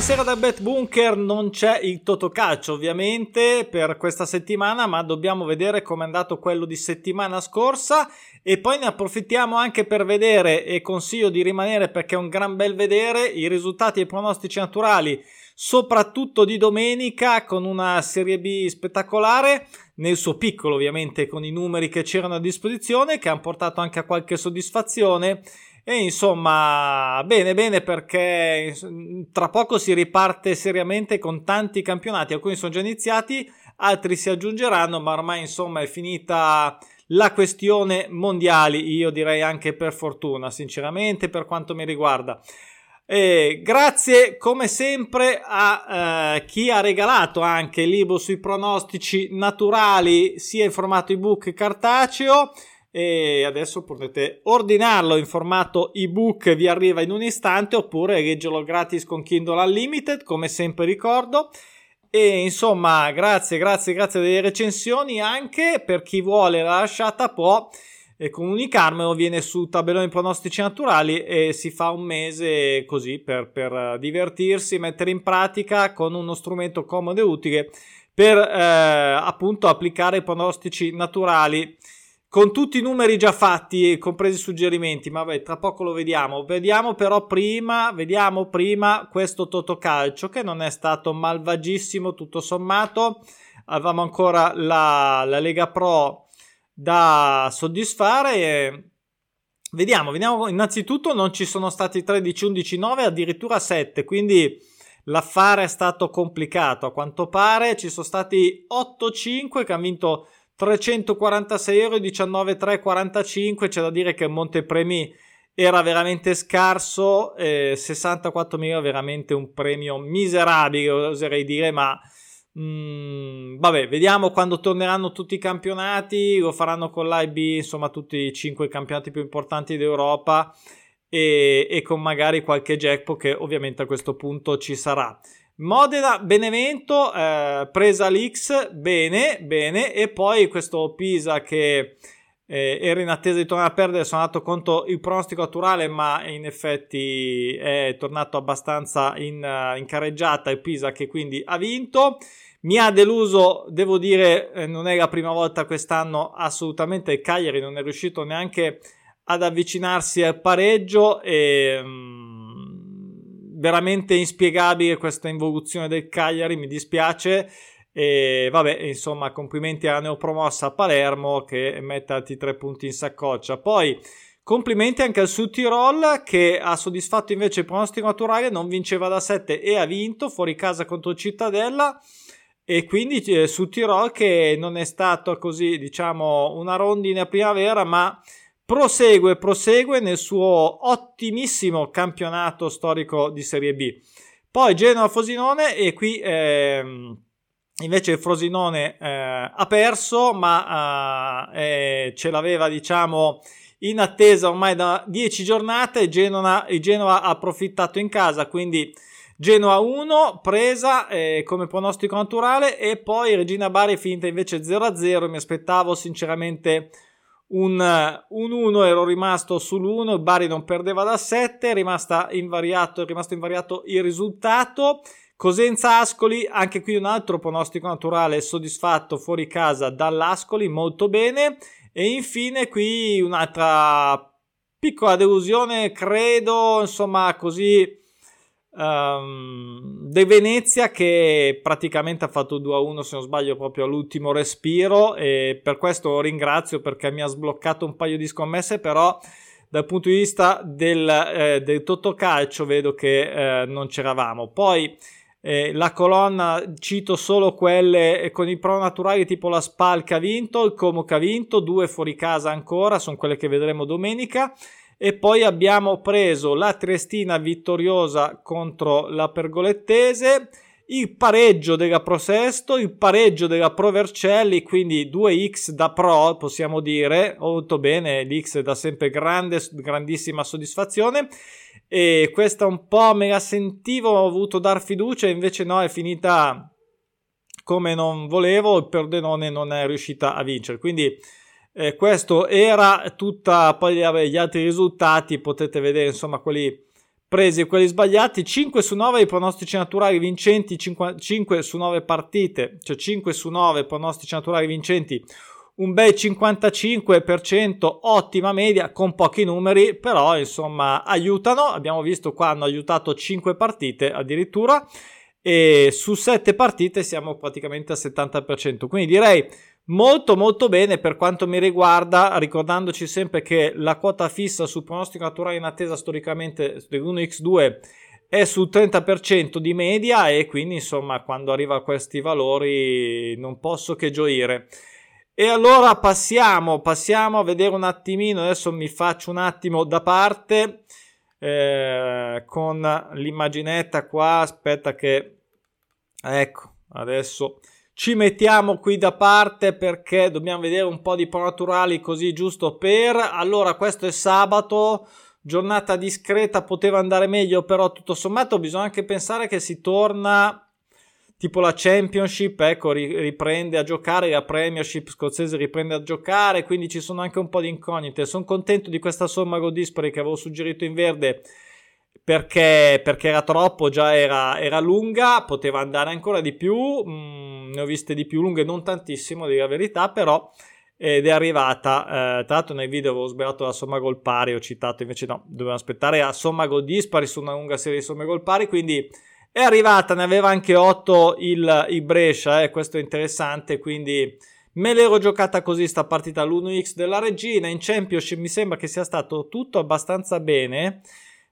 Buonasera da Bet Bunker, non c'è il Totocalcio ovviamente per questa settimana, ma dobbiamo vedere come è andato quello di settimana scorsa. E poi ne approfittiamo anche per vedere e consiglio di rimanere perché è un gran bel vedere i risultati e i pronostici naturali, soprattutto di domenica con una Serie B spettacolare, nel suo piccolo ovviamente con i numeri che c'erano a disposizione che hanno portato anche a qualche soddisfazione e insomma, bene, bene perché tra poco si riparte seriamente con tanti campionati, alcuni sono già iniziati, altri si aggiungeranno, ma ormai insomma è finita la questione mondiali, io direi anche per fortuna, sinceramente, per quanto mi riguarda. E grazie come sempre a eh, chi ha regalato anche il libro sui pronostici naturali sia in formato ebook cartaceo e adesso potete ordinarlo in formato ebook vi arriva in un istante oppure leggerlo gratis con Kindle Unlimited come sempre ricordo. E insomma grazie grazie grazie delle recensioni. Anche per chi vuole la lasciata può e comunicarmelo viene su tabellone pronostici naturali e si fa un mese così per, per divertirsi mettere in pratica con uno strumento comodo e utile per eh, appunto applicare i pronostici naturali con tutti i numeri già fatti, compresi i suggerimenti, ma vabbè, tra poco lo vediamo. Vediamo però prima, vediamo prima questo Totocalcio che non è stato malvagissimo tutto sommato. Avevamo ancora la, la Lega Pro da soddisfare e vediamo, vediamo. Innanzitutto non ci sono stati 13, 11, 9, addirittura 7, quindi l'affare è stato complicato. A quanto pare ci sono stati 8-5 che hanno vinto 346 euro, 19,345. C'è da dire che montepremi era veramente scarso, eh, 64.000 veramente un premio miserabile, oserei dire, ma mm, vabbè, vediamo quando torneranno tutti i campionati, lo faranno con l'IB, insomma tutti i 5 campionati più importanti d'Europa e, e con magari qualche jackpot che ovviamente a questo punto ci sarà. Modena, Benevento, eh, presa l'X, bene, bene, e poi questo Pisa che eh, era in attesa di tornare a perdere, sono andato contro il pronostico naturale, ma in effetti è tornato abbastanza in, uh, in carreggiata il Pisa che quindi ha vinto. Mi ha deluso, devo dire, eh, non è la prima volta quest'anno, assolutamente il Cagliari non è riuscito neanche ad avvicinarsi al pareggio e... Um, veramente inspiegabile questa involuzione del Cagliari, mi dispiace. E vabbè, insomma, complimenti alla neopromossa a Palermo che mette altri tre punti in saccoccia. Poi complimenti anche al Sud Tirol che ha soddisfatto invece il pronostico naturale, non vinceva da 7 e ha vinto fuori casa contro Cittadella. E quindi eh, Sud Tirol che non è stato così, diciamo, una rondine a primavera, ma prosegue, prosegue nel suo ottimissimo campionato storico di Serie B. Poi Genoa-Frosinone e qui ehm, invece Frosinone eh, ha perso, ma eh, ce l'aveva diciamo in attesa ormai da 10 giornate. Genoa, Genoa ha approfittato in casa, quindi Genoa 1 presa eh, come pronostico naturale e poi Regina Bari finita invece 0-0. Mi aspettavo sinceramente un, un 1 ero rimasto sull'1, il Bari non perdeva da 7, è, rimasta invariato, è rimasto invariato il risultato. Cosenza Ascoli, anche qui un altro pronostico naturale soddisfatto fuori casa dall'Ascoli, molto bene. E infine qui un'altra piccola delusione, credo, insomma, così Um, De Venezia che praticamente ha fatto 2-1 se non sbaglio proprio all'ultimo respiro e per questo ringrazio perché mi ha sbloccato un paio di scommesse però dal punto di vista del, eh, del Totocalcio vedo che eh, non c'eravamo. Poi eh, la colonna cito solo quelle con i pro naturali tipo la Spal che ha vinto il Como che ha vinto due fuori casa ancora sono quelle che vedremo domenica e poi abbiamo preso la Triestina vittoriosa contro la Pergolettese, il pareggio della Pro Sesto, il pareggio della Pro Vercelli, quindi 2x da Pro possiamo dire, molto bene, l'X da sempre grande, grandissima soddisfazione. E questa un po' me la sentivo, ho voluto dar fiducia, invece no, è finita come non volevo, il Perdenone non è riuscita a vincere, quindi eh, questo era tutta, poi gli altri risultati potete vedere insomma quelli presi quelli sbagliati, 5 su 9 i pronostici naturali vincenti, 5, 5 su 9 partite, cioè 5 su 9 pronostici naturali vincenti, un bel 55%, ottima media con pochi numeri, però insomma aiutano, abbiamo visto qua hanno aiutato 5 partite addirittura e su 7 partite siamo praticamente al 70%, quindi direi molto molto bene per quanto mi riguarda, ricordandoci sempre che la quota fissa sul pronostico naturale in attesa storicamente dell'1x2 è sul 30% di media e quindi insomma quando arriva a questi valori non posso che gioire. E allora passiamo, passiamo a vedere un attimino, adesso mi faccio un attimo da parte eh, con l'immaginetta qua, aspetta che ecco, adesso ci mettiamo qui da parte perché dobbiamo vedere un po' di naturali così giusto per allora questo è sabato giornata discreta poteva andare meglio però tutto sommato bisogna anche pensare che si torna tipo la Championship, ecco, riprende a giocare, la Premiership scozzese riprende a giocare, quindi ci sono anche un po' di incognite. Sono contento di questa somma Go Dispari che avevo suggerito in verde perché, perché era troppo, già era, era, lunga, poteva andare ancora di più, mm, ne ho viste di più lunghe, non tantissimo, di la verità, però ed è arrivata, eh, tra l'altro nei video avevo sbagliato la somma gol pari, ho citato invece no, dovevamo aspettare la somma gol dispari su una lunga serie di somme gol pari, quindi è arrivata, ne aveva anche 8 il, il Brescia, eh, questo è interessante, quindi me l'ero giocata così sta partita l'1x della regina, in Championship mi sembra che sia stato tutto abbastanza bene,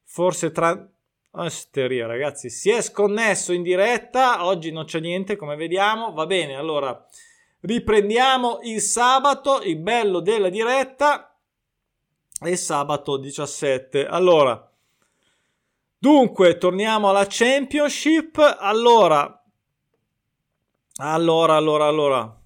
forse tra... Osteria ragazzi, si è sconnesso in diretta, oggi non c'è niente come vediamo, va bene, allora riprendiamo il sabato, il bello della diretta, e sabato 17, allora... Dunque, torniamo alla Championship. Allora, allora, allora, allora.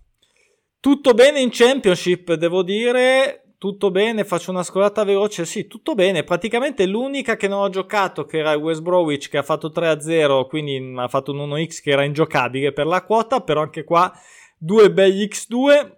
Tutto bene in Championship, devo dire. Tutto bene, faccio una scolata veloce. Sì, tutto bene. Praticamente l'unica che non ho giocato, che era il West Bromwich, che ha fatto 3-0, quindi ha fatto un 1x che era ingiocabile per la quota. Però anche qua due begli X2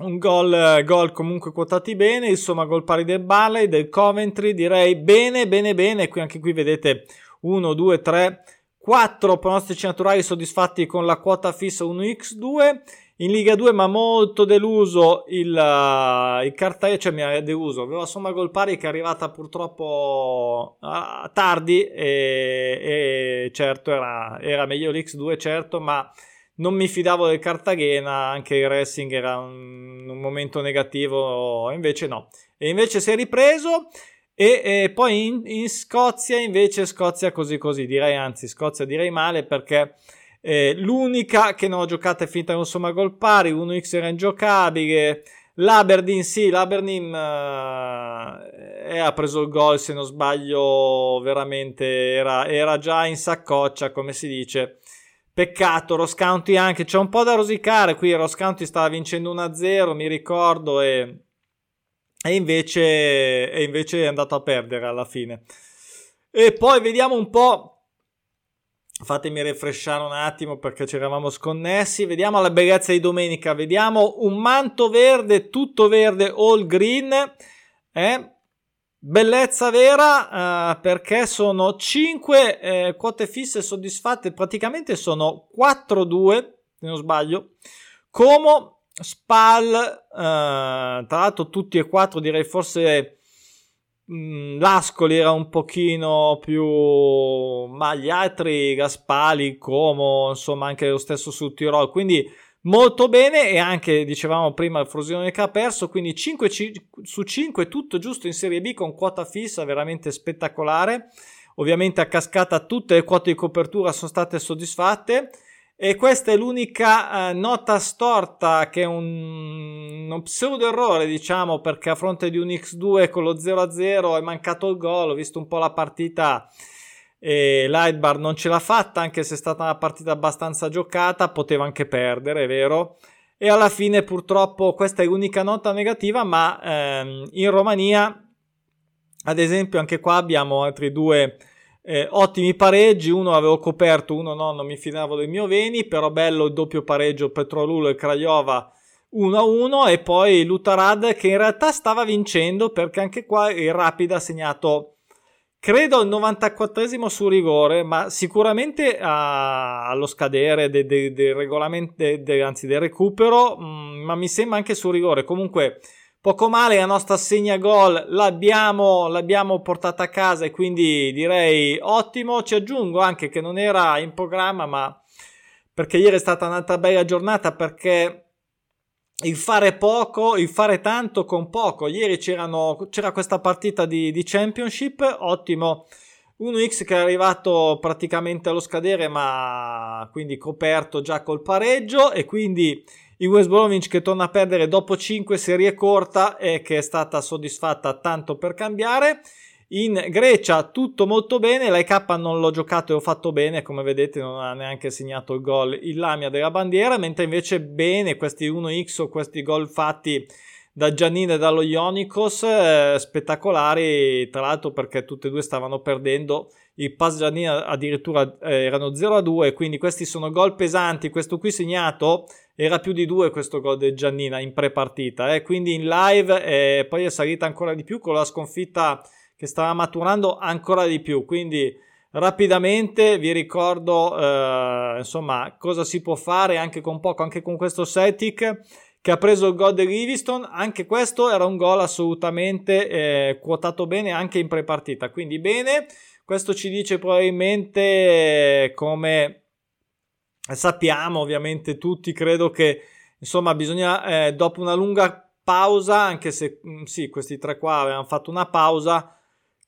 un gol, gol comunque quotati bene, insomma gol pari del Barley, del Coventry, direi bene, bene, bene, qui anche qui vedete 1, 2, 3, 4 pronostici naturali soddisfatti con la quota fissa 1x2, in Liga 2 ma molto deluso il, uh, il Cartagena, cioè mi ha deluso, aveva somma gol pari che è arrivata purtroppo uh, tardi e, e certo era, era meglio l'X2 certo, ma non mi fidavo del Cartagena, anche il Racing era un, un momento negativo, invece no. E invece si è ripreso e, e poi in, in, Scozia invece Scozia così così, direi anzi Scozia direi male perché eh, l'unica che non ho giocato è finita con somma gol pari, 1x era ingiocabile, l'Aberdeen sì, l'Aberdeen uh, ha preso il gol se non sbaglio veramente era, era già in saccoccia come si dice Peccato, Ross County anche, c'è un po' da rosicare qui, Ross County stava vincendo 1-0, mi ricordo, e, e, invece, e invece è andato a perdere alla fine. E poi vediamo un po', fatemi refresciare un attimo perché ci eravamo sconnessi, vediamo la bellezza di domenica, vediamo un manto verde, tutto verde, all green, eh? Bellezza vera uh, perché sono 5 eh, quote fisse soddisfatte, praticamente sono 4-2, se non sbaglio. Como, Spal, uh, tra l'altro tutti e quattro direi forse L'Ascoli era un pochino più... ma gli altri Gaspali, Como, insomma anche lo stesso sul Tirol, quindi molto bene e anche dicevamo prima il Frosinone che ha perso. Quindi 5 su 5 tutto giusto in Serie B con quota fissa veramente spettacolare. Ovviamente a cascata tutte le quote di copertura sono state soddisfatte e questa è l'unica eh, nota storta che è un, un pseudo errore diciamo perché a fronte di un X2 con lo 0-0 è mancato il gol ho visto un po' la partita e Lightbar non ce l'ha fatta anche se è stata una partita abbastanza giocata poteva anche perdere è vero. E alla fine purtroppo questa è l'unica nota negativa ma ehm, in Romania ad esempio anche qua abbiamo altri due eh, ottimi pareggi uno avevo coperto uno no non mi fidavo del mio Veni però bello il doppio pareggio Petrolulo e Craiova 1-1 e poi Lutarad che in realtà stava vincendo perché anche qua il Rapid ha segnato credo al 94esimo su rigore, ma sicuramente a, allo scadere del de, de regolamento, de, anzi del recupero, mh, mm, ma mi sembra anche su rigore. Comunque, poco male, la nostra segna gol l'abbiamo, l'abbiamo portata a casa e quindi direi ottimo. Ci aggiungo anche che non era in programma, ma perché ieri è stata un'altra bella giornata perché il fare poco, il fare tanto con poco. Ieri c'era questa partita di, di Championship, ottimo. 1x che è arrivato praticamente allo scadere, ma quindi coperto già col pareggio. E quindi il West Bromwich che torna a perdere dopo 5 serie corta e che è stata soddisfatta tanto per cambiare. In Grecia tutto molto bene, l'IK non l'ho giocato e ho fatto bene, come vedete non ha neanche segnato il gol il Lamia della bandiera, mentre invece bene questi 1x o questi gol fatti da Giannino e dallo Ionikos, eh, spettacolari, tra l'altro perché tutte e due stavano perdendo, il pass Giannino addirittura eh, erano 0-2, quindi questi sono gol pesanti, questo qui segnato era più di 2 questo gol del Giannina in pre-partita, eh, quindi in live eh, poi è salita ancora di più con la sconfitta che stava maturando ancora di più. Quindi rapidamente vi ricordo eh, insomma cosa si può fare anche con poco, anche con questo Celtic che ha preso il gol di Livingston. Anche questo era un gol assolutamente eh, quotato bene anche in pre-partita. Quindi bene, questo ci dice probabilmente come sappiamo ovviamente tutti, credo che insomma bisogna eh, dopo una lunga pausa, anche se mm, sì, questi tre qua avevano fatto una pausa,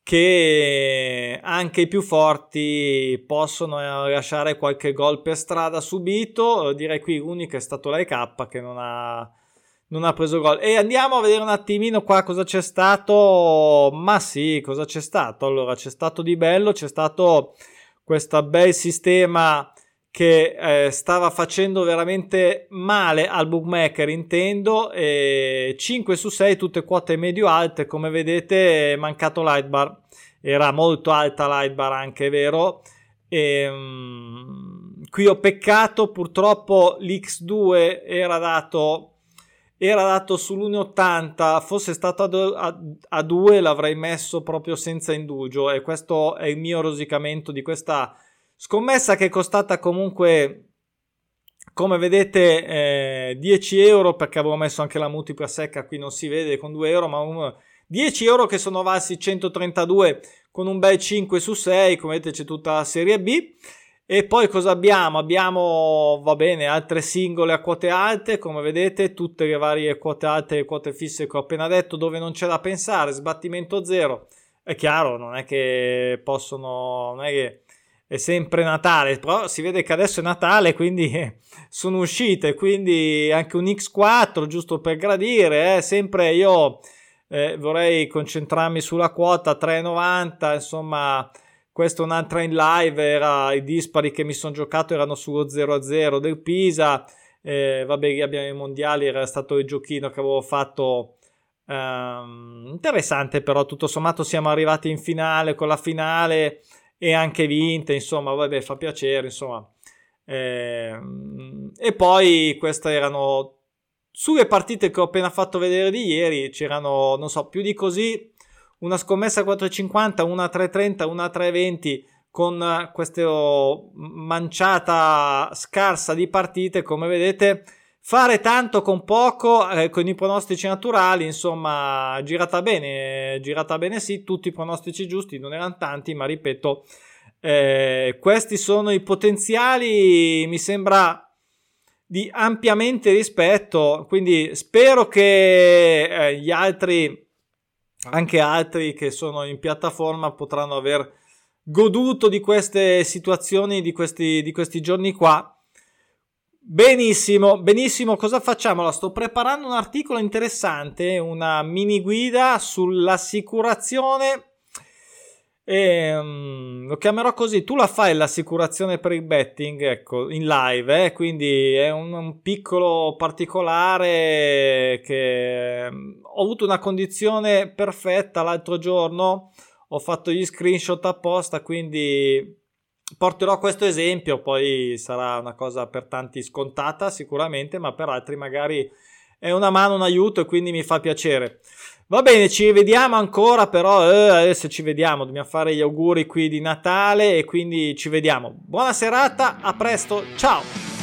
che anche i più forti possono eh, lasciare qualche gol per strada subito. Direi qui l'unico è stato l'AK che non ha, non ha preso gol. E andiamo a vedere un attimino qua cosa c'è stato. Ma sì, cosa c'è stato? Allora, c'è stato di bello, c'è stato questo bel sistema che eh, stava facendo veramente male al bookmaker intendo e 5 su 6 tutte quote medio alte come vedete è mancato light bar era molto alta light bar anche vero. E, um, qui ho peccato. Purtroppo l'X2 era dato era dato sull'1,80 fosse stato a 2 l'avrei messo proprio senza indugio e questo è il mio rosicamento di questa Scommessa che è costata comunque, come vedete, eh, 10 euro perché avevo messo anche la multipla secca, qui non si vede con 2 euro, ma un, 10 euro che sono valsi 132 con un bel 5 su 6, come vedete c'è tutta la serie B. E poi cosa abbiamo? Abbiamo, va bene, altre singole a quote alte, come vedete, tutte le varie quote alte e quote fisse che ho appena detto, dove non c'è da pensare, sbattimento zero. È chiaro, non è che possono, non è che è sempre Natale, però si vede che adesso è Natale, quindi sono uscite, quindi anche un X4 giusto per gradire, eh, sempre io eh, vorrei concentrarmi sulla quota 3,90, insomma questa è un'altra in live, era, i dispari che mi sono giocato erano sullo 0-0 del Pisa, eh, vabbè abbiamo i mondiali, era stato il giochino che avevo fatto Um, interessante però tutto sommato siamo arrivati in finale con la finale e anche vinte, insomma, vabbè, fa piacere, insomma. Eh, e poi queste erano sulle partite che ho appena fatto vedere di ieri, c'erano, non so, più di così, una scommessa 4,50, una 3,30, una 3,20 con questa manciata scarsa di partite, come vedete Fare tanto con poco, eh, con i pronostici naturali, insomma, girata bene, girata bene sì, tutti i pronostici giusti, non erano tanti, ma ripeto, eh, questi sono i potenziali, mi sembra di ampiamente rispetto, quindi spero che eh, gli altri, anche altri che sono in piattaforma, potranno aver goduto di queste situazioni, di questi, di questi giorni qua Benissimo, benissimo, cosa facciamo? Allora, sto preparando un articolo interessante, una mini guida sull'assicurazione. E, um, lo chiamerò così. Tu la fai l'assicurazione per il betting, ecco, in live, eh? quindi è un, un, piccolo particolare che um, ho avuto una condizione perfetta l'altro giorno. Ho fatto gli screenshot apposta, quindi porterò questo esempio, poi sarà una cosa per tanti scontata sicuramente, ma per altri magari è una mano, un aiuto e quindi mi fa piacere. Va bene, ci vediamo ancora, però eh, adesso ci vediamo, dobbiamo fare gli auguri qui di Natale e quindi ci vediamo. Buona serata, a presto, ciao!